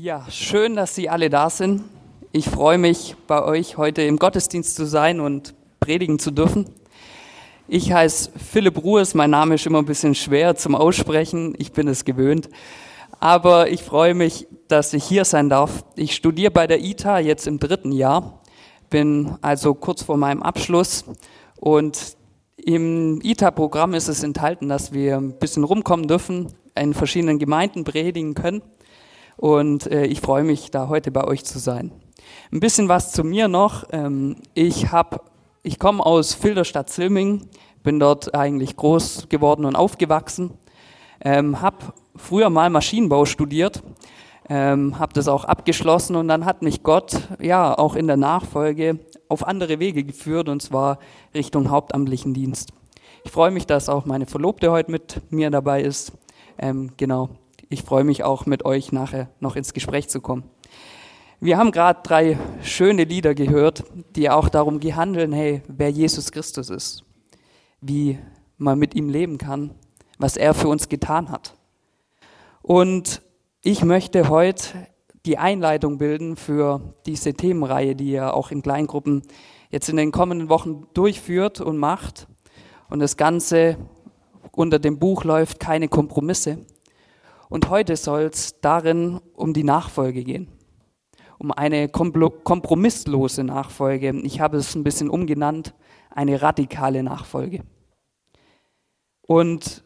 Ja, schön, dass Sie alle da sind. Ich freue mich, bei euch heute im Gottesdienst zu sein und predigen zu dürfen. Ich heiße Philipp Ruhes, mein Name ist immer ein bisschen schwer zum Aussprechen, ich bin es gewöhnt. Aber ich freue mich, dass ich hier sein darf. Ich studiere bei der ITA jetzt im dritten Jahr, bin also kurz vor meinem Abschluss und im ITA-Programm ist es enthalten, dass wir ein bisschen rumkommen dürfen, in verschiedenen Gemeinden predigen können. Und äh, ich freue mich, da heute bei euch zu sein. Ein bisschen was zu mir noch. Ähm, ich habe, ich komme aus Filderstadt-Silming, bin dort eigentlich groß geworden und aufgewachsen. Ähm, habe früher mal Maschinenbau studiert, ähm, habe das auch abgeschlossen und dann hat mich Gott ja auch in der Nachfolge auf andere Wege geführt und zwar Richtung hauptamtlichen Dienst. Ich freue mich, dass auch meine Verlobte heute mit mir dabei ist. Ähm, genau, ich freue mich auch mit euch nachher noch ins Gespräch zu kommen. Wir haben gerade drei schöne Lieder gehört, die auch darum gehandeln, hey, wer Jesus Christus ist, wie man mit ihm leben kann, was er für uns getan hat. Und ich möchte heute die Einleitung bilden für diese Themenreihe, die ihr auch in Kleingruppen jetzt in den kommenden Wochen durchführt und macht. Und das Ganze unter dem Buch läuft keine Kompromisse. Und heute soll es darin um die Nachfolge gehen, um eine kompromisslose Nachfolge. Ich habe es ein bisschen umgenannt, eine radikale Nachfolge. Und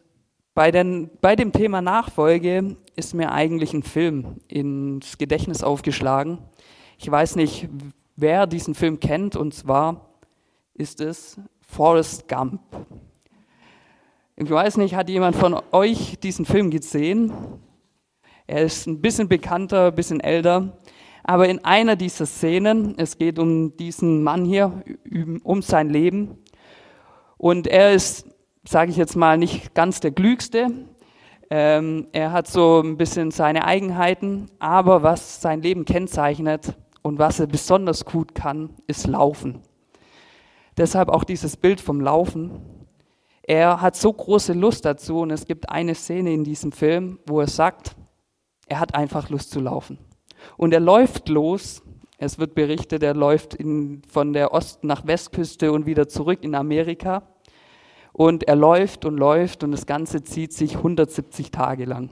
bei, den, bei dem Thema Nachfolge ist mir eigentlich ein Film ins Gedächtnis aufgeschlagen. Ich weiß nicht, wer diesen Film kennt, und zwar ist es Forrest Gump. Ich weiß nicht, hat jemand von euch diesen Film gesehen? Er ist ein bisschen bekannter, ein bisschen älter. Aber in einer dieser Szenen, es geht um diesen Mann hier, um sein Leben. Und er ist, sage ich jetzt mal, nicht ganz der Klügste. Ähm, er hat so ein bisschen seine Eigenheiten. Aber was sein Leben kennzeichnet und was er besonders gut kann, ist Laufen. Deshalb auch dieses Bild vom Laufen. Er hat so große Lust dazu und es gibt eine Szene in diesem Film, wo er sagt, er hat einfach Lust zu laufen. Und er läuft los. Es wird berichtet, er läuft in, von der Ost- nach Westküste und wieder zurück in Amerika. Und er läuft und läuft und das Ganze zieht sich 170 Tage lang.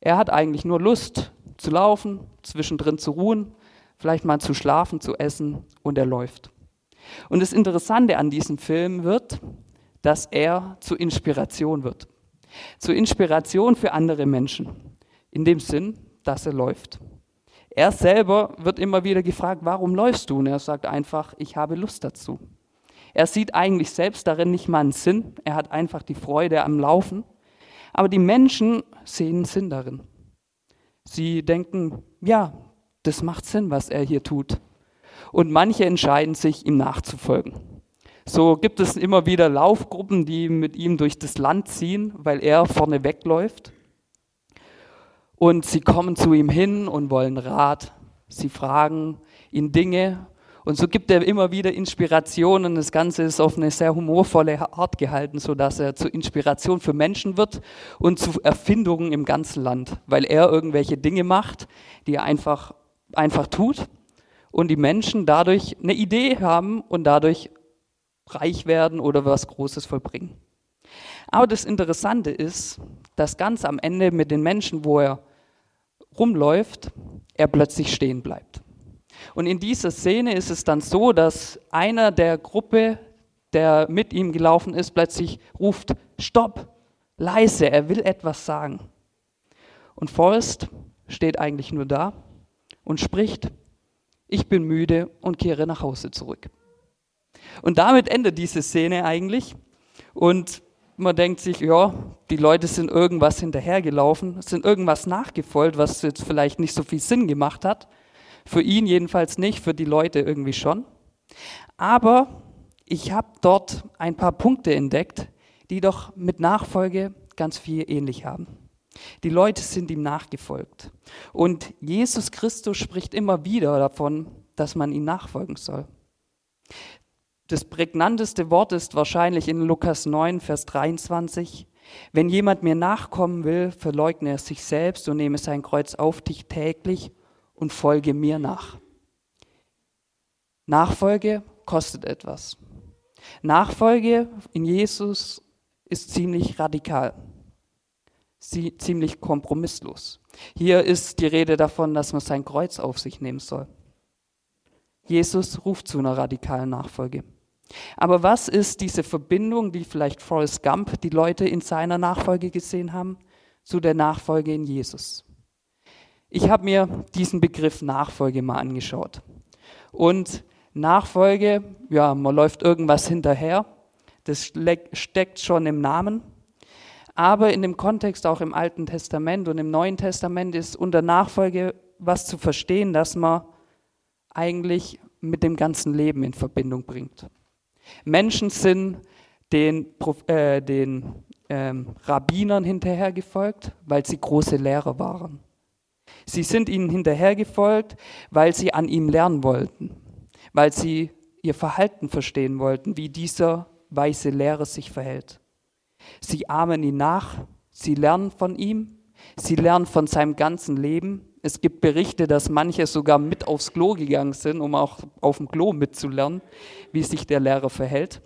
Er hat eigentlich nur Lust zu laufen, zwischendrin zu ruhen, vielleicht mal zu schlafen, zu essen und er läuft. Und das Interessante an diesem Film wird, dass er zur Inspiration wird. Zur Inspiration für andere Menschen. In dem Sinn, dass er läuft. Er selber wird immer wieder gefragt, warum läufst du? Und er sagt einfach, ich habe Lust dazu. Er sieht eigentlich selbst darin nicht mal einen Sinn. Er hat einfach die Freude am Laufen. Aber die Menschen sehen Sinn darin. Sie denken, ja, das macht Sinn, was er hier tut. Und manche entscheiden sich, ihm nachzufolgen. So gibt es immer wieder Laufgruppen, die mit ihm durch das Land ziehen, weil er vorne wegläuft. Und sie kommen zu ihm hin und wollen Rat. Sie fragen ihn Dinge. Und so gibt er immer wieder Inspirationen. Das Ganze ist auf eine sehr humorvolle Art gehalten, sodass er zur Inspiration für Menschen wird und zu Erfindungen im ganzen Land, weil er irgendwelche Dinge macht, die er einfach, einfach tut und die Menschen dadurch eine Idee haben und dadurch reich werden oder was Großes vollbringen. Aber das Interessante ist, dass ganz am Ende mit den Menschen, wo er rumläuft, er plötzlich stehen bleibt. Und in dieser Szene ist es dann so, dass einer der Gruppe, der mit ihm gelaufen ist, plötzlich ruft, Stopp, leise, er will etwas sagen. Und Forrest steht eigentlich nur da und spricht, ich bin müde und kehre nach Hause zurück. Und damit endet diese Szene eigentlich. Und man denkt sich, ja, die Leute sind irgendwas hinterhergelaufen, sind irgendwas nachgefolgt, was jetzt vielleicht nicht so viel Sinn gemacht hat. Für ihn jedenfalls nicht, für die Leute irgendwie schon. Aber ich habe dort ein paar Punkte entdeckt, die doch mit Nachfolge ganz viel ähnlich haben. Die Leute sind ihm nachgefolgt. Und Jesus Christus spricht immer wieder davon, dass man ihm nachfolgen soll. Das prägnanteste Wort ist wahrscheinlich in Lukas 9, Vers 23. Wenn jemand mir nachkommen will, verleugne er sich selbst und nehme sein Kreuz auf dich täglich und folge mir nach. Nachfolge kostet etwas. Nachfolge in Jesus ist ziemlich radikal, sie, ziemlich kompromisslos. Hier ist die Rede davon, dass man sein Kreuz auf sich nehmen soll. Jesus ruft zu einer radikalen Nachfolge. Aber was ist diese Verbindung, die vielleicht Forrest Gump die Leute in seiner Nachfolge gesehen haben, zu der Nachfolge in Jesus? Ich habe mir diesen Begriff Nachfolge mal angeschaut. Und Nachfolge, ja, man läuft irgendwas hinterher, das steckt schon im Namen. Aber in dem Kontext auch im Alten Testament und im Neuen Testament ist unter Nachfolge was zu verstehen, dass man eigentlich mit dem ganzen Leben in Verbindung bringt. Menschen sind den, äh, den ähm, Rabbinern hinterhergefolgt, weil sie große Lehrer waren. Sie sind ihnen hinterhergefolgt, weil sie an ihm lernen wollten, weil sie ihr Verhalten verstehen wollten, wie dieser weise Lehrer sich verhält. Sie ahmen ihn nach, sie lernen von ihm, sie lernen von seinem ganzen Leben. Es gibt Berichte, dass manche sogar mit aufs Klo gegangen sind, um auch auf dem Klo mitzulernen, wie sich der Lehrer verhält.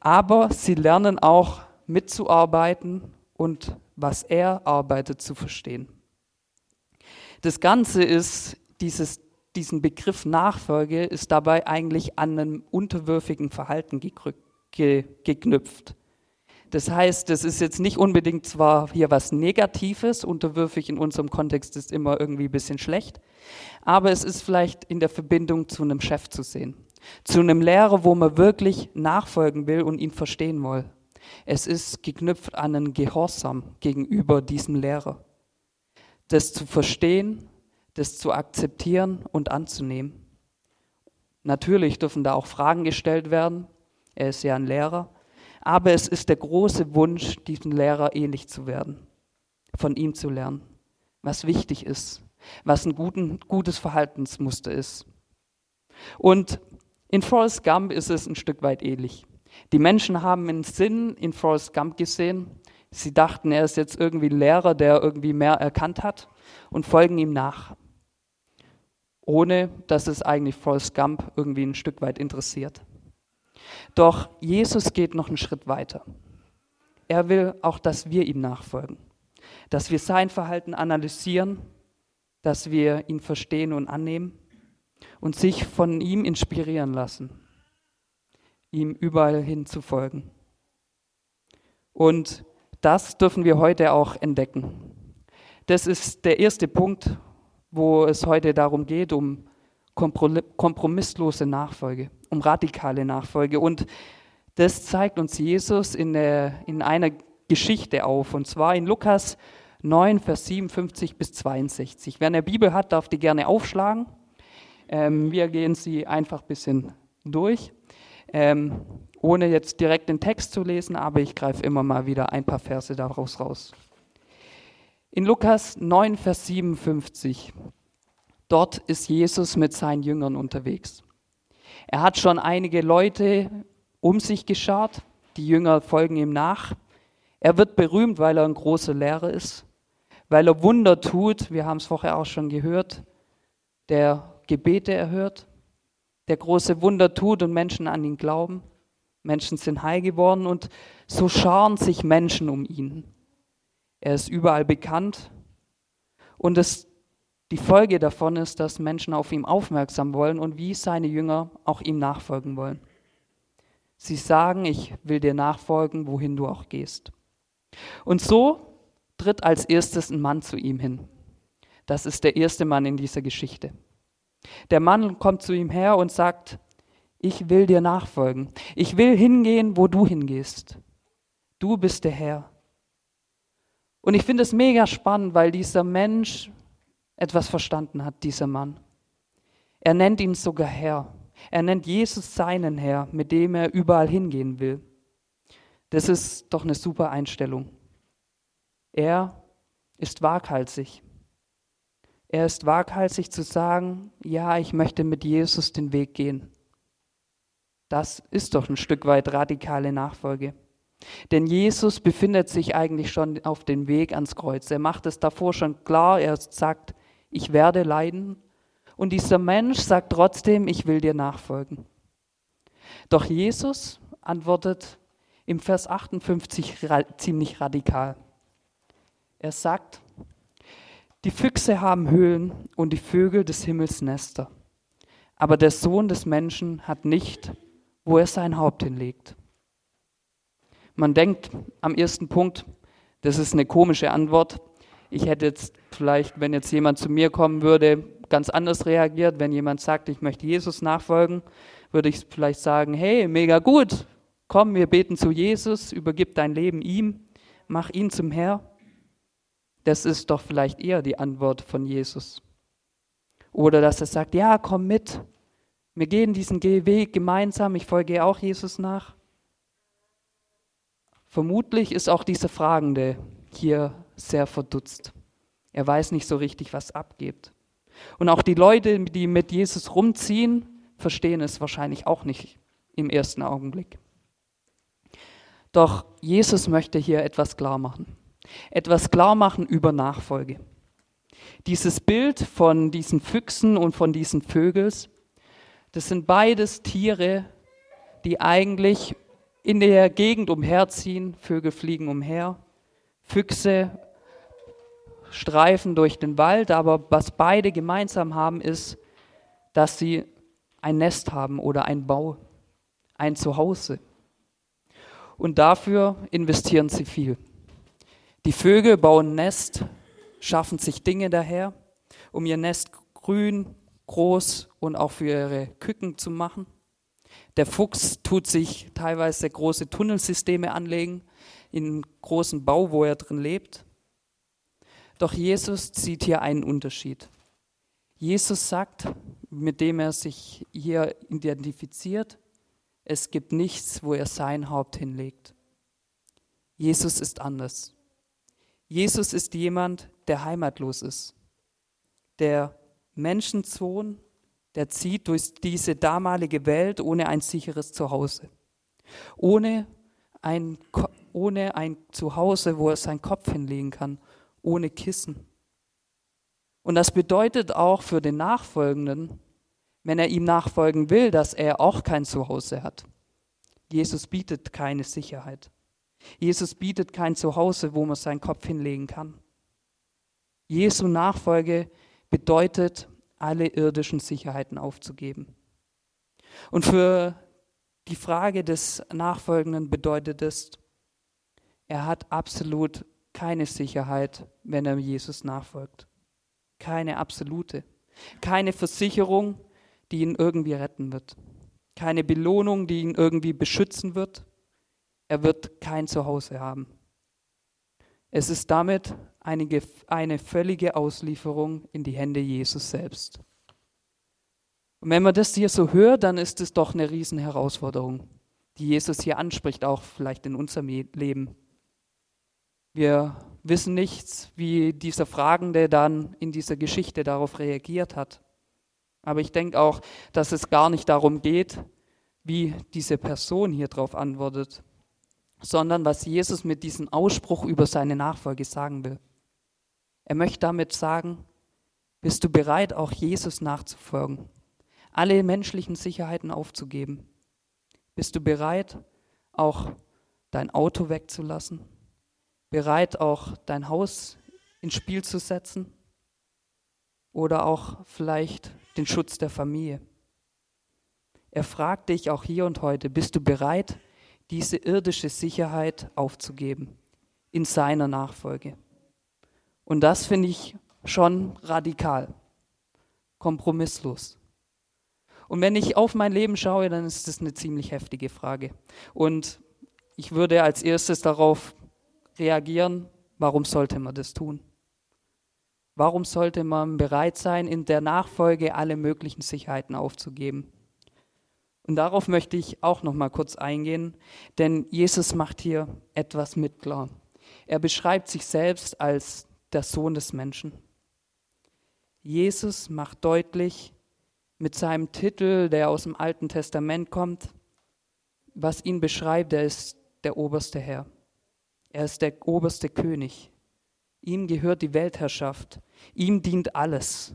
Aber sie lernen auch mitzuarbeiten und was er arbeitet zu verstehen. Das Ganze ist, dieses, diesen Begriff Nachfolge ist dabei eigentlich an einem unterwürfigen Verhalten geknüpft. Das heißt, das ist jetzt nicht unbedingt zwar hier was Negatives, unterwürfig in unserem Kontext ist immer irgendwie ein bisschen schlecht, aber es ist vielleicht in der Verbindung zu einem Chef zu sehen, zu einem Lehrer, wo man wirklich nachfolgen will und ihn verstehen will. Es ist geknüpft an einen Gehorsam gegenüber diesem Lehrer. Das zu verstehen, das zu akzeptieren und anzunehmen. Natürlich dürfen da auch Fragen gestellt werden. Er ist ja ein Lehrer aber es ist der große Wunsch, diesem Lehrer ähnlich zu werden, von ihm zu lernen, was wichtig ist, was ein guten, gutes Verhaltensmuster ist. Und in Forrest Gump ist es ein Stück weit ähnlich. Die Menschen haben einen Sinn in Forrest Gump gesehen. Sie dachten, er ist jetzt irgendwie ein Lehrer, der irgendwie mehr erkannt hat und folgen ihm nach, ohne dass es eigentlich Forrest Gump irgendwie ein Stück weit interessiert. Doch Jesus geht noch einen Schritt weiter. Er will auch, dass wir ihm nachfolgen, dass wir sein Verhalten analysieren, dass wir ihn verstehen und annehmen und sich von ihm inspirieren lassen, ihm überall hin zu folgen. Und das dürfen wir heute auch entdecken. Das ist der erste Punkt, wo es heute darum geht, um kompromisslose Nachfolge, um radikale Nachfolge. Und das zeigt uns Jesus in, der, in einer Geschichte auf, und zwar in Lukas 9, Vers 57 bis 62. Wer eine Bibel hat, darf die gerne aufschlagen. Ähm, wir gehen sie einfach ein bisschen durch, ähm, ohne jetzt direkt den Text zu lesen, aber ich greife immer mal wieder ein paar Verse daraus raus. In Lukas 9, Vers 57 Dort ist Jesus mit seinen Jüngern unterwegs. Er hat schon einige Leute um sich geschart, die Jünger folgen ihm nach. Er wird berühmt, weil er ein großer Lehrer ist, weil er Wunder tut, wir haben es vorher auch schon gehört, der Gebete erhört, der große Wunder tut und Menschen an ihn glauben. Menschen sind heil geworden und so scharen sich Menschen um ihn. Er ist überall bekannt und es die Folge davon ist, dass Menschen auf ihn aufmerksam wollen und wie seine Jünger auch ihm nachfolgen wollen. Sie sagen, ich will dir nachfolgen, wohin du auch gehst. Und so tritt als erstes ein Mann zu ihm hin. Das ist der erste Mann in dieser Geschichte. Der Mann kommt zu ihm her und sagt, ich will dir nachfolgen. Ich will hingehen, wo du hingehst. Du bist der Herr. Und ich finde es mega spannend, weil dieser Mensch etwas verstanden hat, dieser Mann. Er nennt ihn sogar Herr. Er nennt Jesus seinen Herr, mit dem er überall hingehen will. Das ist doch eine super Einstellung. Er ist waghalsig. Er ist waghalsig zu sagen, ja, ich möchte mit Jesus den Weg gehen. Das ist doch ein Stück weit radikale Nachfolge. Denn Jesus befindet sich eigentlich schon auf dem Weg ans Kreuz. Er macht es davor schon klar. Er sagt, ich werde leiden. Und dieser Mensch sagt trotzdem, ich will dir nachfolgen. Doch Jesus antwortet im Vers 58 ziemlich radikal. Er sagt, die Füchse haben Höhlen und die Vögel des Himmels Nester, aber der Sohn des Menschen hat nicht, wo er sein Haupt hinlegt. Man denkt am ersten Punkt, das ist eine komische Antwort. Ich hätte jetzt vielleicht, wenn jetzt jemand zu mir kommen würde, ganz anders reagiert. Wenn jemand sagt, ich möchte Jesus nachfolgen, würde ich vielleicht sagen, hey, mega gut, komm, wir beten zu Jesus, übergib dein Leben ihm, mach ihn zum Herr. Das ist doch vielleicht eher die Antwort von Jesus. Oder dass er sagt, ja, komm mit, wir gehen diesen Weg gemeinsam, ich folge auch Jesus nach. Vermutlich ist auch dieser Fragende hier sehr verdutzt. Er weiß nicht so richtig, was abgeht. Und auch die Leute, die mit Jesus rumziehen, verstehen es wahrscheinlich auch nicht im ersten Augenblick. Doch Jesus möchte hier etwas klar machen. Etwas klar machen über Nachfolge. Dieses Bild von diesen Füchsen und von diesen Vögels, das sind beides Tiere, die eigentlich in der Gegend umherziehen, Vögel fliegen umher, Füchse streifen durch den Wald, aber was beide gemeinsam haben, ist, dass sie ein Nest haben oder ein Bau, ein Zuhause. Und dafür investieren sie viel. Die Vögel bauen Nest, schaffen sich Dinge daher, um ihr Nest grün, groß und auch für ihre Küken zu machen. Der Fuchs tut sich teilweise große Tunnelsysteme anlegen in einem großen Bau, wo er drin lebt. Doch Jesus sieht hier einen Unterschied. Jesus sagt, mit dem er sich hier identifiziert, es gibt nichts, wo er sein Haupt hinlegt. Jesus ist anders. Jesus ist jemand, der heimatlos ist, der Menschensohn der zieht durch diese damalige Welt ohne ein sicheres Zuhause. Ohne ein, ohne ein Zuhause, wo er seinen Kopf hinlegen kann, ohne Kissen. Und das bedeutet auch für den Nachfolgenden, wenn er ihm nachfolgen will, dass er auch kein Zuhause hat. Jesus bietet keine Sicherheit. Jesus bietet kein Zuhause, wo man seinen Kopf hinlegen kann. Jesu Nachfolge bedeutet, alle irdischen Sicherheiten aufzugeben. Und für die Frage des Nachfolgenden bedeutet es, er hat absolut keine Sicherheit, wenn er Jesus nachfolgt. Keine absolute. Keine Versicherung, die ihn irgendwie retten wird. Keine Belohnung, die ihn irgendwie beschützen wird. Er wird kein Zuhause haben. Es ist damit eine, eine völlige Auslieferung in die Hände Jesus selbst. Und wenn man das hier so hört, dann ist es doch eine Riesenherausforderung, die Jesus hier anspricht, auch vielleicht in unserem Leben. Wir wissen nichts, wie dieser Fragende dann in dieser Geschichte darauf reagiert hat. Aber ich denke auch, dass es gar nicht darum geht, wie diese Person hier darauf antwortet, sondern was Jesus mit diesem Ausspruch über seine Nachfolge sagen will. Er möchte damit sagen, bist du bereit, auch Jesus nachzufolgen, alle menschlichen Sicherheiten aufzugeben? Bist du bereit, auch dein Auto wegzulassen? Bereit, auch dein Haus ins Spiel zu setzen? Oder auch vielleicht den Schutz der Familie? Er fragt dich auch hier und heute, bist du bereit, diese irdische Sicherheit aufzugeben in seiner Nachfolge? Und das finde ich schon radikal, kompromisslos. Und wenn ich auf mein Leben schaue, dann ist das eine ziemlich heftige Frage. Und ich würde als erstes darauf reagieren, warum sollte man das tun? Warum sollte man bereit sein, in der Nachfolge alle möglichen Sicherheiten aufzugeben? Und darauf möchte ich auch noch mal kurz eingehen, denn Jesus macht hier etwas mit klar. Er beschreibt sich selbst als der Sohn des Menschen. Jesus macht deutlich mit seinem Titel, der aus dem Alten Testament kommt, was ihn beschreibt, er ist der oberste Herr. Er ist der oberste König. Ihm gehört die Weltherrschaft. Ihm dient alles.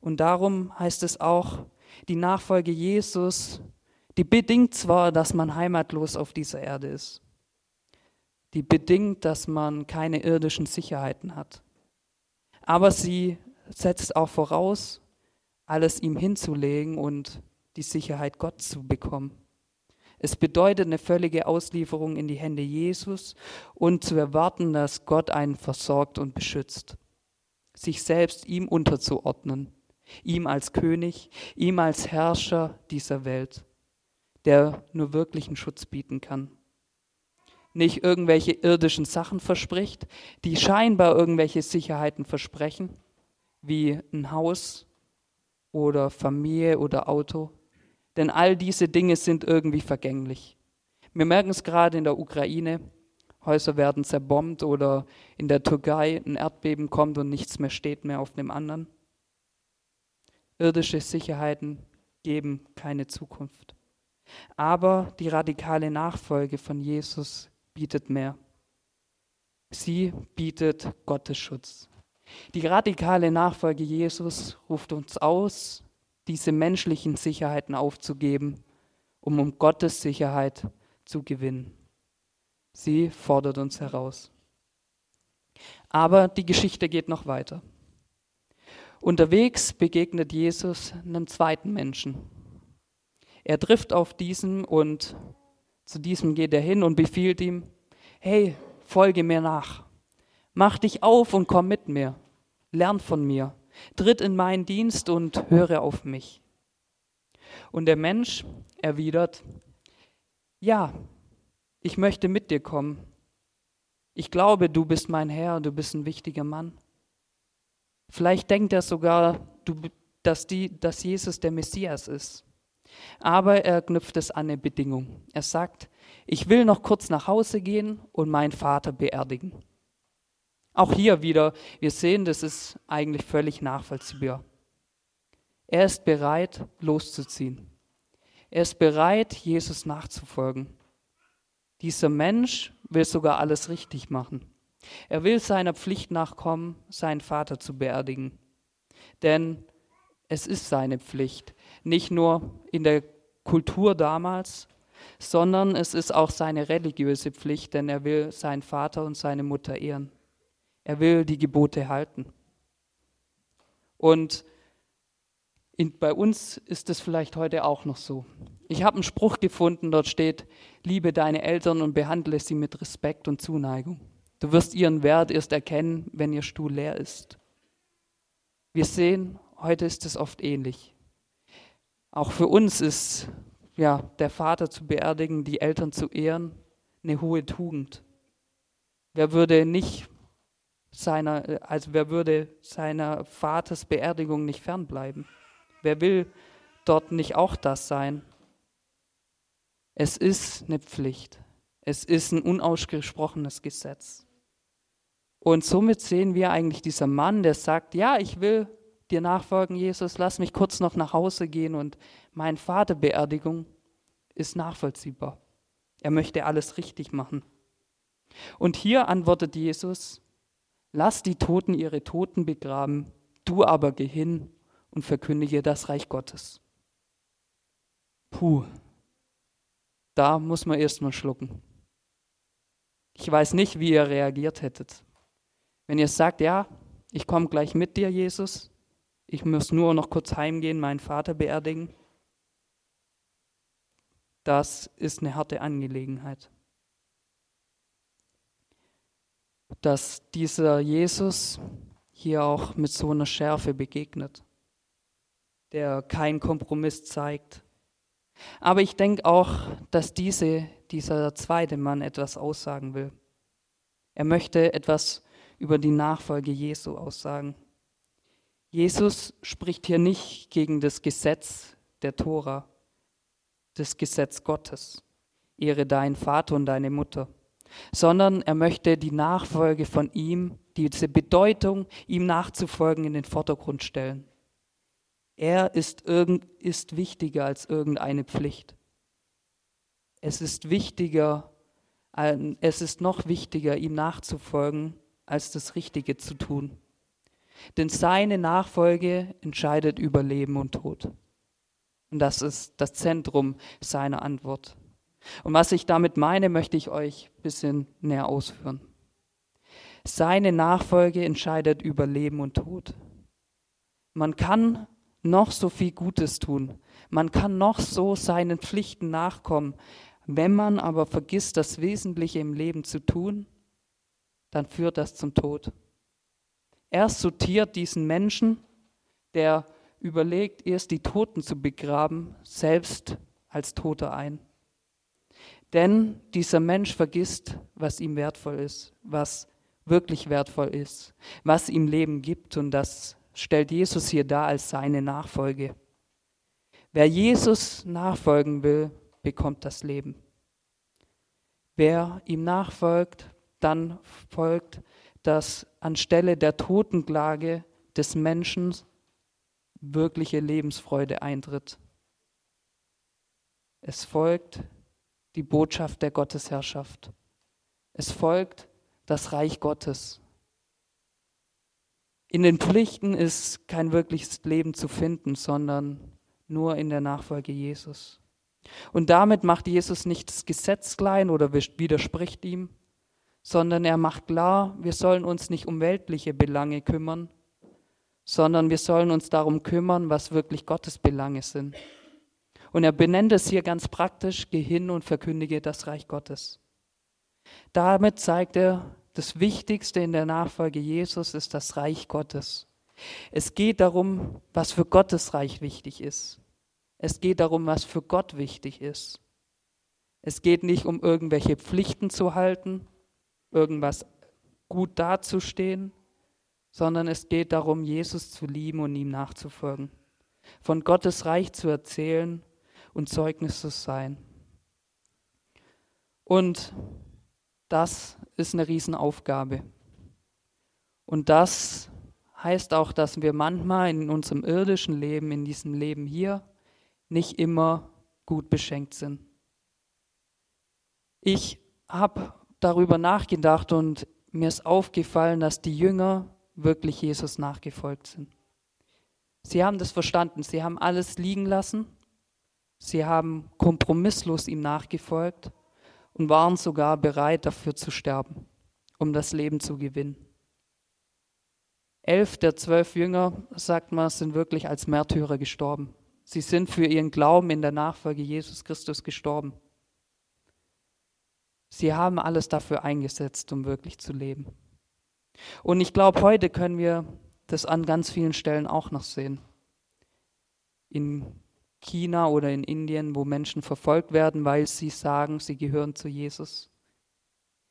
Und darum heißt es auch, die Nachfolge Jesus, die bedingt zwar, dass man heimatlos auf dieser Erde ist. Die bedingt, dass man keine irdischen Sicherheiten hat. Aber sie setzt auch voraus, alles ihm hinzulegen und die Sicherheit Gott zu bekommen. Es bedeutet eine völlige Auslieferung in die Hände Jesus und zu erwarten, dass Gott einen versorgt und beschützt. Sich selbst ihm unterzuordnen, ihm als König, ihm als Herrscher dieser Welt, der nur wirklichen Schutz bieten kann. Nicht irgendwelche irdischen Sachen verspricht, die scheinbar irgendwelche Sicherheiten versprechen, wie ein Haus oder Familie oder Auto, denn all diese Dinge sind irgendwie vergänglich. Wir merken es gerade in der Ukraine, Häuser werden zerbombt oder in der Türkei ein Erdbeben kommt und nichts mehr steht mehr auf dem anderen. Irdische Sicherheiten geben keine Zukunft. Aber die radikale Nachfolge von Jesus bietet mehr. Sie bietet Gottes Schutz. Die radikale Nachfolge Jesus ruft uns aus, diese menschlichen Sicherheiten aufzugeben, um um Gottes Sicherheit zu gewinnen. Sie fordert uns heraus. Aber die Geschichte geht noch weiter. Unterwegs begegnet Jesus einem zweiten Menschen. Er trifft auf diesen und zu diesem geht er hin und befiehlt ihm, hey, folge mir nach. Mach dich auf und komm mit mir. Lern von mir tritt in meinen Dienst und höre auf mich. Und der Mensch erwidert, ja, ich möchte mit dir kommen. Ich glaube, du bist mein Herr, du bist ein wichtiger Mann. Vielleicht denkt er sogar, dass, die, dass Jesus der Messias ist. Aber er knüpft es an eine Bedingung. Er sagt, ich will noch kurz nach Hause gehen und meinen Vater beerdigen. Auch hier wieder, wir sehen, das ist eigentlich völlig nachvollziehbar. Er ist bereit, loszuziehen. Er ist bereit, Jesus nachzufolgen. Dieser Mensch will sogar alles richtig machen. Er will seiner Pflicht nachkommen, seinen Vater zu beerdigen. Denn es ist seine Pflicht, nicht nur in der Kultur damals, sondern es ist auch seine religiöse Pflicht, denn er will seinen Vater und seine Mutter ehren. Er will die Gebote halten. Und in, bei uns ist es vielleicht heute auch noch so. Ich habe einen Spruch gefunden, dort steht, liebe deine Eltern und behandle sie mit Respekt und Zuneigung. Du wirst ihren Wert erst erkennen, wenn ihr Stuhl leer ist. Wir sehen, heute ist es oft ähnlich. Auch für uns ist ja, der Vater zu beerdigen, die Eltern zu ehren, eine hohe Tugend. Wer würde nicht seiner, also wer würde seiner Vaters Beerdigung nicht fernbleiben? Wer will dort nicht auch das sein? Es ist eine Pflicht. Es ist ein unausgesprochenes Gesetz. Und somit sehen wir eigentlich dieser Mann, der sagt, ja, ich will dir nachfolgen, Jesus, lass mich kurz noch nach Hause gehen und mein Vaterbeerdigung ist nachvollziehbar. Er möchte alles richtig machen. Und hier antwortet Jesus, Lass die Toten ihre Toten begraben, du aber geh hin und verkündige das Reich Gottes. Puh, da muss man erstmal schlucken. Ich weiß nicht, wie ihr reagiert hättet. Wenn ihr sagt, ja, ich komme gleich mit dir, Jesus, ich muss nur noch kurz heimgehen, meinen Vater beerdigen, das ist eine harte Angelegenheit. Dass dieser Jesus hier auch mit so einer Schärfe begegnet, der keinen Kompromiss zeigt. Aber ich denke auch, dass diese, dieser zweite Mann etwas aussagen will. Er möchte etwas über die Nachfolge Jesu aussagen. Jesus spricht hier nicht gegen das Gesetz der Tora, das Gesetz Gottes. Ehre deinen Vater und deine Mutter sondern er möchte die Nachfolge von ihm, diese Bedeutung, ihm nachzufolgen, in den Vordergrund stellen. Er ist, irgend, ist wichtiger als irgendeine Pflicht. Es ist wichtiger, Es ist noch wichtiger, ihm nachzufolgen, als das Richtige zu tun. Denn seine Nachfolge entscheidet über Leben und Tod. Und das ist das Zentrum seiner Antwort. Und was ich damit meine, möchte ich euch ein bisschen näher ausführen. Seine Nachfolge entscheidet über Leben und Tod. Man kann noch so viel Gutes tun. Man kann noch so seinen Pflichten nachkommen. Wenn man aber vergisst, das Wesentliche im Leben zu tun, dann führt das zum Tod. Er sortiert diesen Menschen, der überlegt, erst die Toten zu begraben, selbst als Toter ein. Denn dieser Mensch vergisst, was ihm wertvoll ist, was wirklich wertvoll ist, was ihm Leben gibt und das stellt Jesus hier dar als seine Nachfolge. Wer Jesus nachfolgen will, bekommt das Leben. Wer ihm nachfolgt, dann folgt, dass anstelle der Totenklage des Menschen wirkliche Lebensfreude eintritt. Es folgt die Botschaft der Gottesherrschaft. Es folgt das Reich Gottes. In den Pflichten ist kein wirkliches Leben zu finden, sondern nur in der Nachfolge Jesus. Und damit macht Jesus nicht das Gesetz klein oder widerspricht ihm, sondern er macht klar, wir sollen uns nicht um weltliche Belange kümmern, sondern wir sollen uns darum kümmern, was wirklich Gottes Belange sind. Und er benennt es hier ganz praktisch, geh hin und verkündige das Reich Gottes. Damit zeigt er, das Wichtigste in der Nachfolge Jesus ist das Reich Gottes. Es geht darum, was für Gottes Reich wichtig ist. Es geht darum, was für Gott wichtig ist. Es geht nicht um irgendwelche Pflichten zu halten, irgendwas gut dazustehen, sondern es geht darum, Jesus zu lieben und ihm nachzufolgen, von Gottes Reich zu erzählen und Zeugnis zu sein. Und das ist eine Riesenaufgabe. Und das heißt auch, dass wir manchmal in unserem irdischen Leben, in diesem Leben hier, nicht immer gut beschenkt sind. Ich habe darüber nachgedacht und mir ist aufgefallen, dass die Jünger wirklich Jesus nachgefolgt sind. Sie haben das verstanden, sie haben alles liegen lassen, sie haben kompromisslos ihm nachgefolgt und waren sogar bereit dafür zu sterben, um das Leben zu gewinnen. Elf der zwölf Jünger, sagt man, sind wirklich als Märtyrer gestorben. Sie sind für ihren Glauben in der Nachfolge Jesus Christus gestorben. Sie haben alles dafür eingesetzt, um wirklich zu leben. Und ich glaube, heute können wir das an ganz vielen Stellen auch noch sehen. In China oder in Indien, wo Menschen verfolgt werden, weil sie sagen, sie gehören zu Jesus.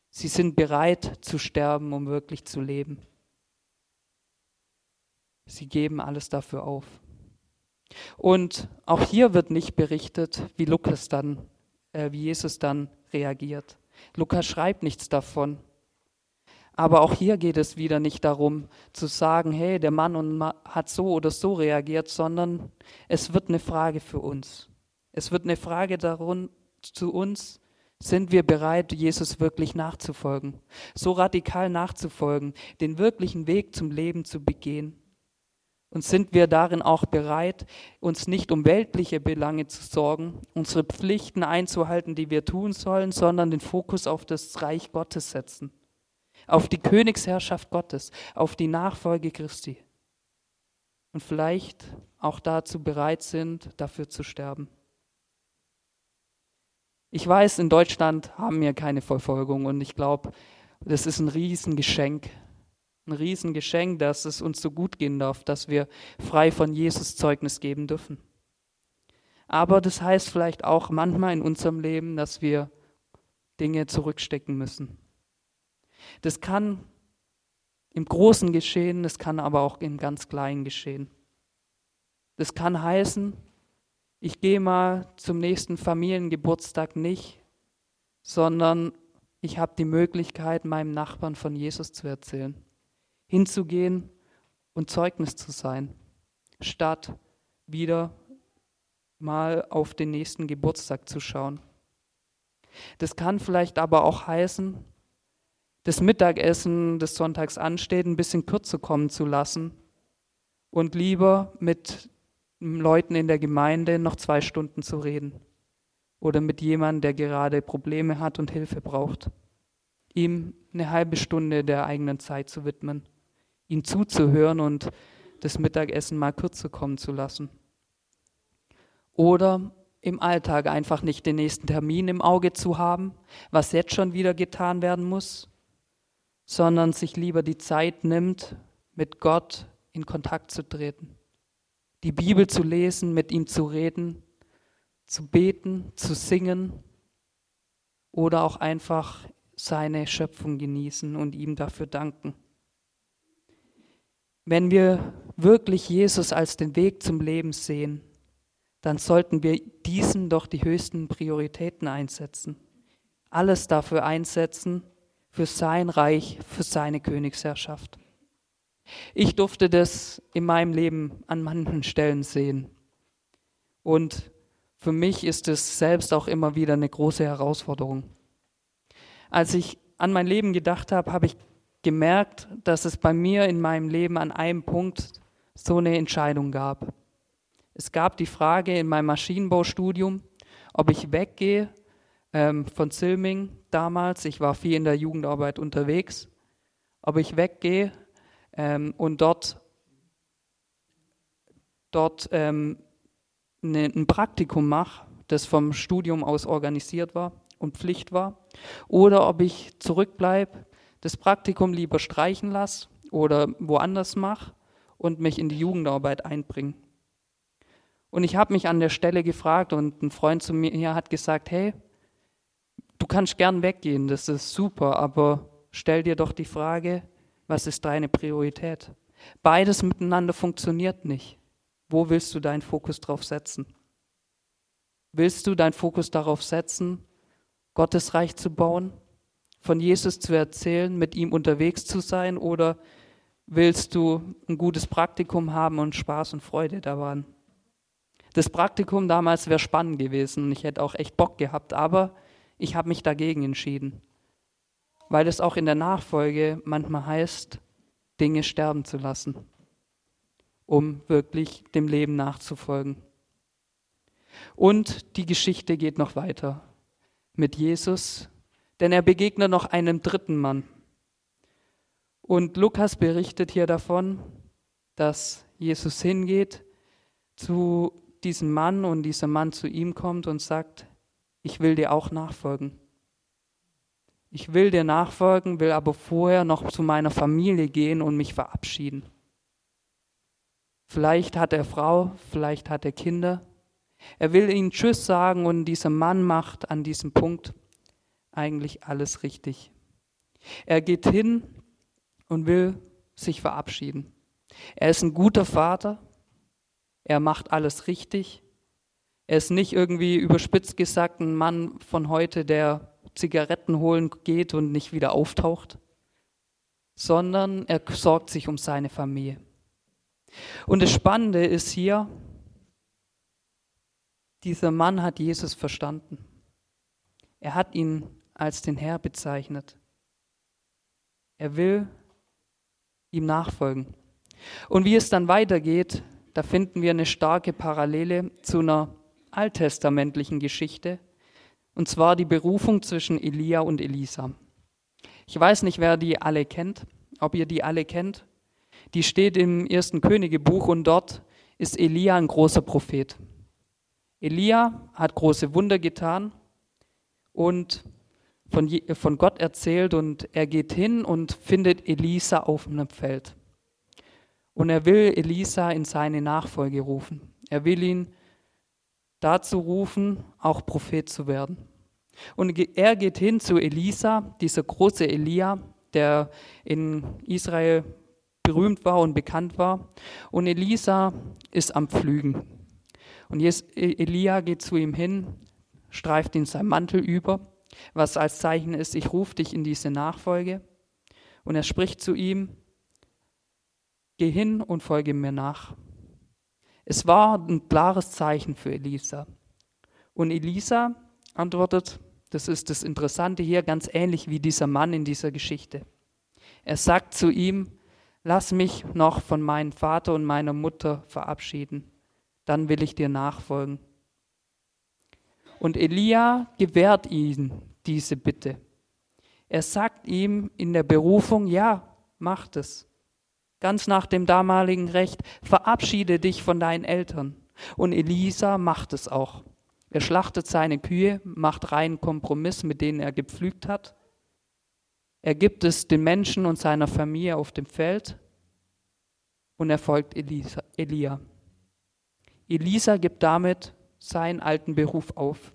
Sie sind bereit zu sterben, um wirklich zu leben. Sie geben alles dafür auf. Und auch hier wird nicht berichtet, wie Lukas dann, äh, wie Jesus dann reagiert. Lukas schreibt nichts davon. Aber auch hier geht es wieder nicht darum zu sagen, hey, der Mann hat so oder so reagiert, sondern es wird eine Frage für uns. Es wird eine Frage darum, zu uns, sind wir bereit, Jesus wirklich nachzufolgen, so radikal nachzufolgen, den wirklichen Weg zum Leben zu begehen? Und sind wir darin auch bereit, uns nicht um weltliche Belange zu sorgen, unsere Pflichten einzuhalten, die wir tun sollen, sondern den Fokus auf das Reich Gottes setzen? Auf die Königsherrschaft Gottes, auf die Nachfolge Christi. Und vielleicht auch dazu bereit sind, dafür zu sterben. Ich weiß, in Deutschland haben wir keine Verfolgung und ich glaube, das ist ein Riesengeschenk. Ein Riesengeschenk, dass es uns so gut gehen darf, dass wir frei von Jesus Zeugnis geben dürfen. Aber das heißt vielleicht auch manchmal in unserem Leben, dass wir Dinge zurückstecken müssen. Das kann im Großen geschehen, das kann aber auch im ganz Kleinen geschehen. Das kann heißen, ich gehe mal zum nächsten Familiengeburtstag nicht, sondern ich habe die Möglichkeit, meinem Nachbarn von Jesus zu erzählen, hinzugehen und Zeugnis zu sein, statt wieder mal auf den nächsten Geburtstag zu schauen. Das kann vielleicht aber auch heißen, das Mittagessen des Sonntags ansteht, ein bisschen kürzer kommen zu lassen und lieber mit Leuten in der Gemeinde noch zwei Stunden zu reden oder mit jemandem, der gerade Probleme hat und Hilfe braucht. Ihm eine halbe Stunde der eigenen Zeit zu widmen, ihm zuzuhören und das Mittagessen mal kürzer kommen zu lassen. Oder im Alltag einfach nicht den nächsten Termin im Auge zu haben, was jetzt schon wieder getan werden muss, sondern sich lieber die Zeit nimmt, mit Gott in Kontakt zu treten, die Bibel zu lesen, mit ihm zu reden, zu beten, zu singen oder auch einfach seine Schöpfung genießen und ihm dafür danken. Wenn wir wirklich Jesus als den Weg zum Leben sehen, dann sollten wir diesen doch die höchsten Prioritäten einsetzen. Alles dafür einsetzen, für sein Reich, für seine Königsherrschaft. Ich durfte das in meinem Leben an manchen Stellen sehen. Und für mich ist es selbst auch immer wieder eine große Herausforderung. Als ich an mein Leben gedacht habe, habe ich gemerkt, dass es bei mir in meinem Leben an einem Punkt so eine Entscheidung gab. Es gab die Frage in meinem Maschinenbaustudium, ob ich weggehe ähm, von Zilming damals, ich war viel in der Jugendarbeit unterwegs, ob ich weggehe ähm, und dort, dort ähm, ne, ein Praktikum mache, das vom Studium aus organisiert war und Pflicht war, oder ob ich zurückbleibe, das Praktikum lieber streichen lasse oder woanders mache und mich in die Jugendarbeit einbringe. Und ich habe mich an der Stelle gefragt und ein Freund zu mir hat gesagt, hey, du kannst gern weggehen, das ist super, aber stell dir doch die Frage, was ist deine Priorität? Beides miteinander funktioniert nicht. Wo willst du deinen Fokus drauf setzen? Willst du deinen Fokus darauf setzen, Gottes Reich zu bauen, von Jesus zu erzählen, mit ihm unterwegs zu sein oder willst du ein gutes Praktikum haben und Spaß und Freude daran? Das Praktikum damals wäre spannend gewesen und ich hätte auch echt Bock gehabt, aber ich habe mich dagegen entschieden, weil es auch in der Nachfolge manchmal heißt, Dinge sterben zu lassen, um wirklich dem Leben nachzufolgen. Und die Geschichte geht noch weiter mit Jesus, denn er begegnet noch einem dritten Mann. Und Lukas berichtet hier davon, dass Jesus hingeht zu diesem Mann und dieser Mann zu ihm kommt und sagt, ich will dir auch nachfolgen. Ich will dir nachfolgen, will aber vorher noch zu meiner Familie gehen und mich verabschieden. Vielleicht hat er Frau, vielleicht hat er Kinder. Er will ihnen Tschüss sagen und dieser Mann macht an diesem Punkt eigentlich alles richtig. Er geht hin und will sich verabschieden. Er ist ein guter Vater, er macht alles richtig. Er ist nicht irgendwie überspitzt gesagt ein Mann von heute, der Zigaretten holen geht und nicht wieder auftaucht, sondern er sorgt sich um seine Familie. Und das Spannende ist hier, dieser Mann hat Jesus verstanden. Er hat ihn als den Herr bezeichnet. Er will ihm nachfolgen. Und wie es dann weitergeht, da finden wir eine starke Parallele zu einer alttestamentlichen Geschichte, und zwar die Berufung zwischen Elia und Elisa. Ich weiß nicht, wer die alle kennt, ob ihr die alle kennt. Die steht im ersten Königebuch und dort ist Elia ein großer Prophet. Elia hat große Wunder getan und von, von Gott erzählt und er geht hin und findet Elisa auf einem Feld. Und er will Elisa in seine Nachfolge rufen. Er will ihn dazu rufen, auch Prophet zu werden. Und er geht hin zu Elisa, dieser große Elia, der in Israel berühmt war und bekannt war. Und Elisa ist am Pflügen. Und e-, Elia geht zu ihm hin, streift ihn sein Mantel über, was als Zeichen ist, ich rufe dich in diese Nachfolge. Und er spricht zu ihm, Geh hin und folge mir nach. Es war ein klares Zeichen für Elisa. Und Elisa antwortet, das ist das Interessante hier, ganz ähnlich wie dieser Mann in dieser Geschichte. Er sagt zu ihm, lass mich noch von meinem Vater und meiner Mutter verabschieden, dann will ich dir nachfolgen. Und Elia gewährt ihm diese Bitte. Er sagt ihm in der Berufung, ja, mach es. Ganz nach dem damaligen Recht, verabschiede dich von deinen Eltern. Und Elisa macht es auch. Er schlachtet seine Kühe, macht reinen Kompromiss, mit denen er gepflügt hat. Er gibt es den Menschen und seiner Familie auf dem Feld und er folgt Elisa, Elia. Elisa gibt damit seinen alten Beruf auf,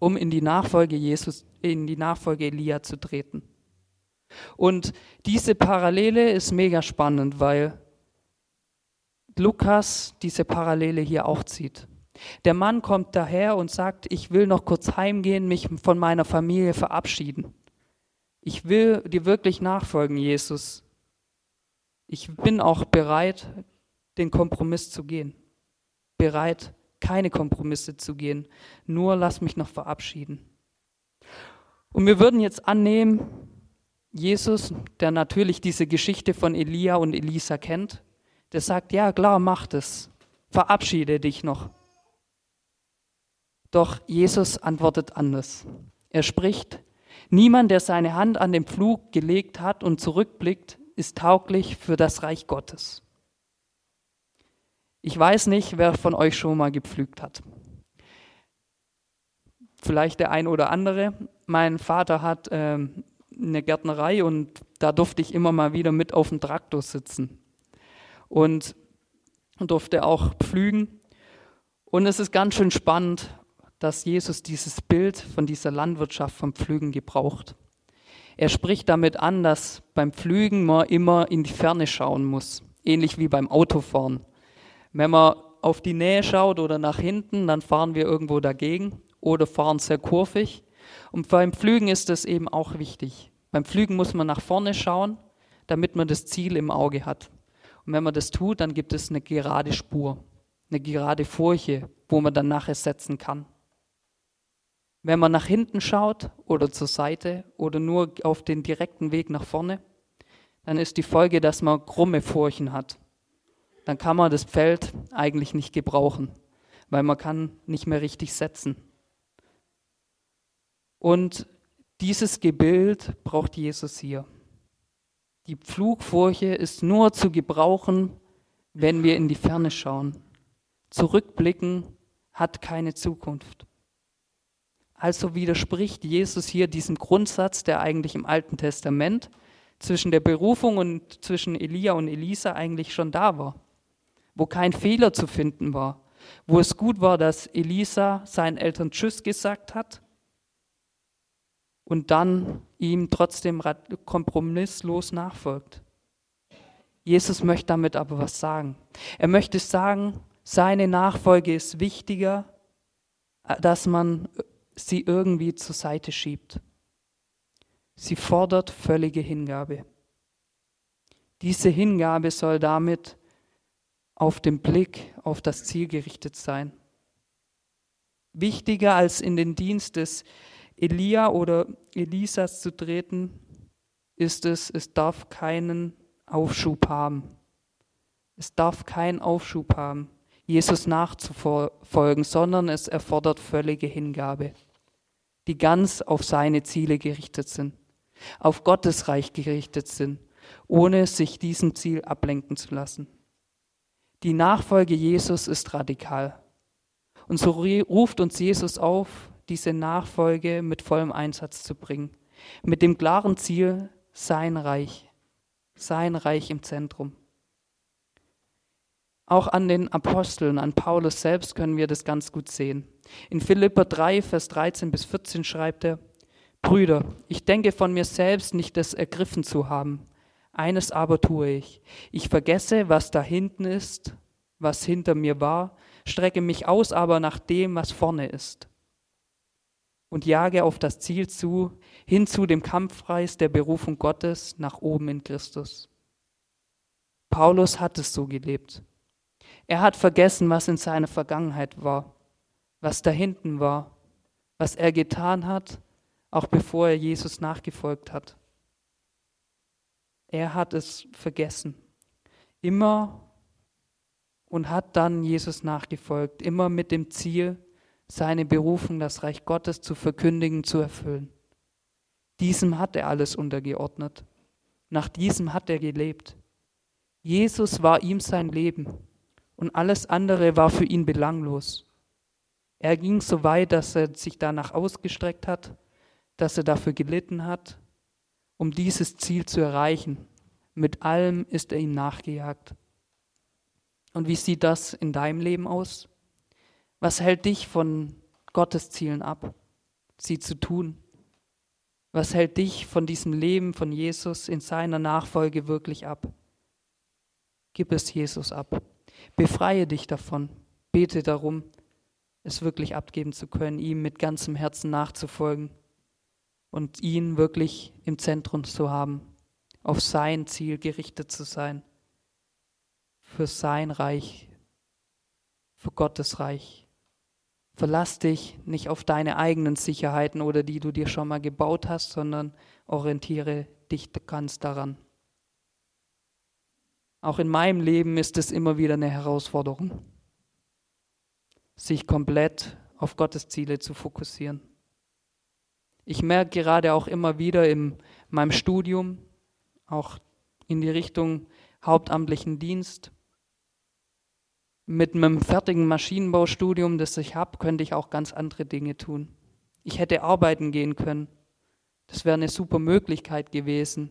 um in die Nachfolge Jesus, in die Nachfolge Elia zu treten. Und diese Parallele ist mega spannend, weil Lukas diese Parallele hier auch zieht. Der Mann kommt daher und sagt, ich will noch kurz heimgehen, mich von meiner Familie verabschieden. Ich will dir wirklich nachfolgen, Jesus. Ich bin auch bereit, den Kompromiss zu gehen. Bereit, keine Kompromisse zu gehen. Nur lass mich noch verabschieden. Und wir würden jetzt annehmen, Jesus, der natürlich diese Geschichte von Elia und Elisa kennt, der sagt, ja klar, mach das. Verabschiede dich noch. Doch Jesus antwortet anders. Er spricht, niemand, der seine Hand an den Pflug gelegt hat und zurückblickt, ist tauglich für das Reich Gottes. Ich weiß nicht, wer von euch schon mal gepflügt hat. Vielleicht der ein oder andere. Mein Vater hat ähm, eine Gärtnerei und da durfte ich immer mal wieder mit auf dem Traktor sitzen und durfte auch pflügen. Und es ist ganz schön spannend, dass Jesus dieses Bild von dieser Landwirtschaft vom Pflügen gebraucht. Er spricht damit an, dass beim Pflügen man immer in die Ferne schauen muss, ähnlich wie beim Autofahren. Wenn man auf die Nähe schaut oder nach hinten, dann fahren wir irgendwo dagegen oder fahren sehr kurvig. Und beim Pflügen ist das eben auch wichtig. Beim Pflügen muss man nach vorne schauen, damit man das Ziel im Auge hat. Und wenn man das tut, dann gibt es eine gerade Spur, eine gerade Furche, wo man dann nachher setzen kann. Wenn man nach hinten schaut oder zur Seite oder nur auf den direkten Weg nach vorne, dann ist die Folge, dass man krumme Furchen hat. Dann kann man das Feld eigentlich nicht gebrauchen, weil man kann nicht mehr richtig setzen. Und dieses Gebild braucht Jesus hier. Die Pflugfurche ist nur zu gebrauchen, wenn wir in die Ferne schauen. Zurückblicken hat keine Zukunft. Also widerspricht Jesus hier diesem Grundsatz, der eigentlich im Alten Testament zwischen der Berufung und zwischen Elia und Elisa eigentlich schon da war, wo kein Fehler zu finden war, wo es gut war, dass Elisa seinen Eltern Tschüss gesagt hat und dann ihm trotzdem kompromisslos nachfolgt. Jesus möchte damit aber was sagen. Er möchte sagen, seine Nachfolge ist wichtiger, dass man sie irgendwie zur Seite schiebt. Sie fordert völlige Hingabe. Diese Hingabe soll damit auf den Blick auf das Ziel gerichtet sein. Wichtiger als in den Dienst des Elia oder Elisas zu treten, ist es, es darf keinen Aufschub haben. Es darf keinen Aufschub haben. Jesus nachzufolgen, sondern es erfordert völlige Hingabe, die ganz auf seine Ziele gerichtet sind, auf Gottes Reich gerichtet sind, ohne sich diesem Ziel ablenken zu lassen. Die Nachfolge Jesus ist radikal. Und so ruft uns Jesus auf, diese Nachfolge mit vollem Einsatz zu bringen, mit dem klaren Ziel, sein Reich, sein Reich im Zentrum. Auch an den Aposteln, an Paulus selbst können wir das ganz gut sehen. In Philipper 3, Vers 13 bis 14 schreibt er, Brüder, ich denke von mir selbst nicht das ergriffen zu haben. Eines aber tue ich. Ich vergesse, was da hinten ist, was hinter mir war, strecke mich aus aber nach dem, was vorne ist. Und jage auf das Ziel zu, hin zu dem Kampfpreis der Berufung Gottes nach oben in Christus. Paulus hat es so gelebt. Er hat vergessen, was in seiner Vergangenheit war, was da hinten war, was er getan hat, auch bevor er Jesus nachgefolgt hat. Er hat es vergessen. Immer und hat dann Jesus nachgefolgt, immer mit dem Ziel, seine Berufung, das Reich Gottes zu verkündigen, zu erfüllen. Diesem hat er alles untergeordnet. Nach diesem hat er gelebt. Jesus war ihm sein Leben und alles andere war für ihn belanglos. Er ging so weit, dass er sich danach ausgestreckt hat, dass er dafür gelitten hat, um dieses Ziel zu erreichen. Mit allem ist er ihm nachgejagt. Und wie sieht das in deinem Leben aus? Was hält dich von Gottes Zielen ab, sie zu tun? Was hält dich von diesem Leben von Jesus in seiner Nachfolge wirklich ab? Gib es Jesus ab. Befreie dich davon. Bete darum, es wirklich abgeben zu können, ihm mit ganzem Herzen nachzufolgen und ihn wirklich im Zentrum zu haben, auf sein Ziel gerichtet zu sein, für sein Reich, für Gottes Reich. Verlass dich nicht auf deine eigenen Sicherheiten oder die du dir schon mal gebaut hast, sondern orientiere dich ganz daran. Auch in meinem Leben ist es immer wieder eine Herausforderung, sich komplett auf Gottes Ziele zu fokussieren. Ich merke gerade auch immer wieder in meinem Studium, auch in die Richtung hauptamtlichen Dienst, mit einem fertigen Maschinenbaustudium, das ich habe, könnte ich auch ganz andere Dinge tun. Ich hätte arbeiten gehen können. Das wäre eine super Möglichkeit gewesen.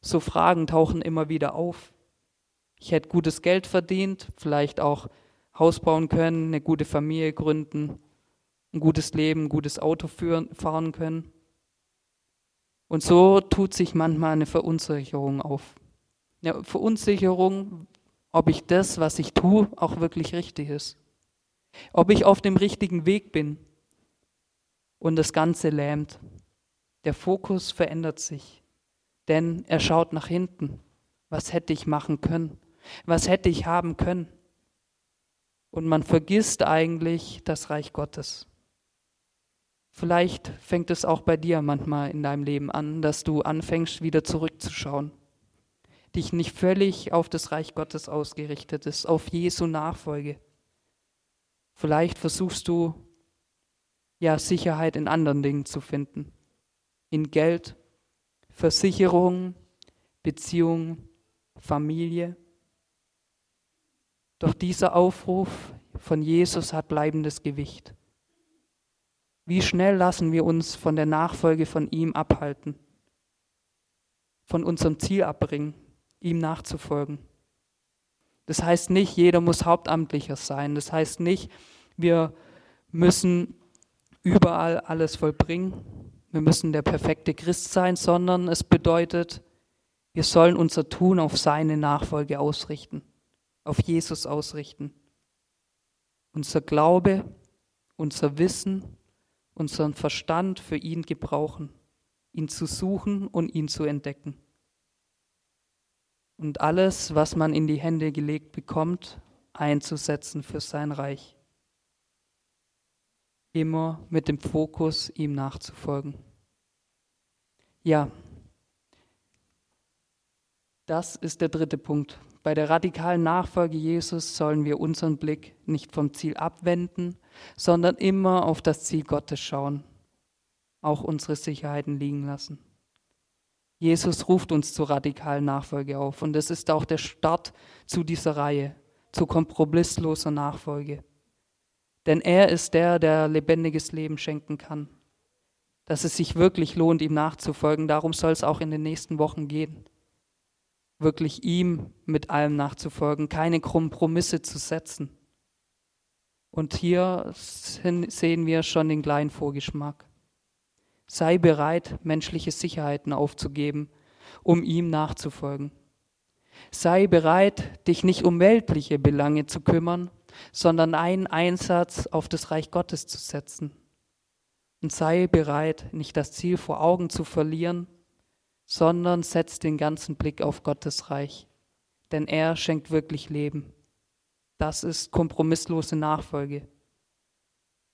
So Fragen tauchen immer wieder auf. Ich hätte gutes Geld verdient, vielleicht auch Haus bauen können, eine gute Familie gründen, ein gutes Leben, ein gutes Auto führen, fahren können. Und so tut sich manchmal eine Verunsicherung auf. Eine Verunsicherung, ob ich das, was ich tue, auch wirklich richtig ist. Ob ich auf dem richtigen Weg bin. Und das Ganze lähmt. Der Fokus verändert sich, denn er schaut nach hinten. Was hätte ich machen können? Was hätte ich haben können? Und man vergisst eigentlich das Reich Gottes. Vielleicht fängt es auch bei dir manchmal in deinem Leben an, dass du anfängst, wieder zurückzuschauen. Dich nicht völlig auf das Reich Gottes ausgerichtet ist, auf Jesu Nachfolge. Vielleicht versuchst du ja Sicherheit in anderen Dingen zu finden. In Geld, Versicherung, Beziehung, Familie. Doch dieser Aufruf von Jesus hat bleibendes Gewicht. Wie schnell lassen wir uns von der Nachfolge von ihm abhalten, von unserem Ziel abbringen, ihm nachzufolgen. Das heißt nicht, jeder muss Hauptamtlicher sein. Das heißt nicht, wir müssen überall alles vollbringen. Wir müssen der perfekte Christ sein, sondern es bedeutet, wir sollen unser Tun auf seine Nachfolge ausrichten auf Jesus ausrichten. Unser Glaube, unser Wissen, unseren Verstand für ihn gebrauchen, ihn zu suchen und ihn zu entdecken. Und alles, was man in die Hände gelegt bekommt, einzusetzen für sein Reich. Immer mit dem Fokus, ihm nachzufolgen. Ja, das ist der dritte Punkt. Bei der radikalen Nachfolge Jesus sollen wir unseren Blick nicht vom Ziel abwenden, sondern immer auf das Ziel Gottes schauen, auch unsere Sicherheiten liegen lassen. Jesus ruft uns zur radikalen Nachfolge auf und es ist auch der Start zu dieser Reihe, zu kompromissloser Nachfolge. Denn er ist der, der lebendiges Leben schenken kann. Dass es sich wirklich lohnt, ihm nachzufolgen, darum soll es auch in den nächsten Wochen gehen wirklich ihm mit allem nachzufolgen, keine Kompromisse zu setzen. Und hier sehen wir schon den kleinen Vorgeschmack. Sei bereit, menschliche Sicherheiten aufzugeben, um ihm nachzufolgen. Sei bereit, dich nicht um weltliche Belange zu kümmern, sondern einen Einsatz auf das Reich Gottes zu setzen. Und sei bereit, nicht das Ziel vor Augen zu verlieren, sondern setzt den ganzen Blick auf Gottes Reich, denn er schenkt wirklich Leben. Das ist kompromisslose Nachfolge.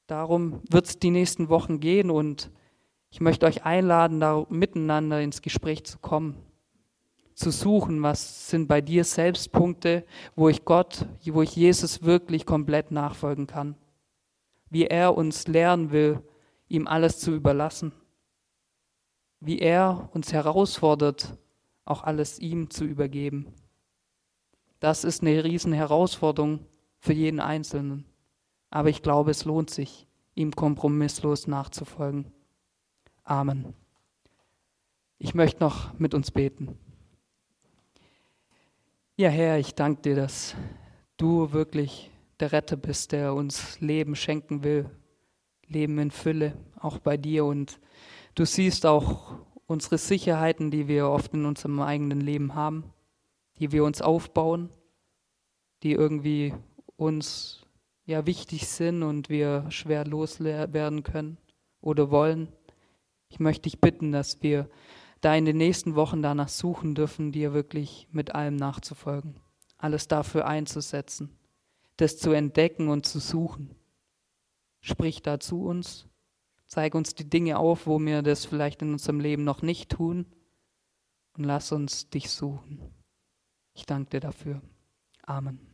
Darum wird es die nächsten Wochen gehen und ich möchte euch einladen, da miteinander ins Gespräch zu kommen, zu suchen, was sind bei dir selbst Punkte, wo ich Gott, wo ich Jesus wirklich komplett nachfolgen kann, wie er uns lernen will, ihm alles zu überlassen, wie er uns herausfordert, auch alles ihm zu übergeben. Das ist eine riesen Herausforderung für jeden Einzelnen. Aber ich glaube, es lohnt sich, ihm kompromisslos nachzufolgen. Amen. Ich möchte noch mit uns beten. Ja, Herr, ich danke dir, dass du wirklich der Retter bist, der uns Leben schenken will. Leben in Fülle, auch bei dir. Und du siehst auch unsere Sicherheiten, die wir oft in unserem eigenen Leben haben die wir uns aufbauen, die irgendwie uns ja wichtig sind und wir schwer loswerden können oder wollen. Ich möchte dich bitten, dass wir da in den nächsten Wochen danach suchen dürfen, dir wirklich mit allem nachzufolgen, alles dafür einzusetzen, das zu entdecken und zu suchen. Sprich da zu uns, zeig uns die Dinge auf, wo wir das vielleicht in unserem Leben noch nicht tun und lass uns dich suchen. Ich danke dir dafür. Amen.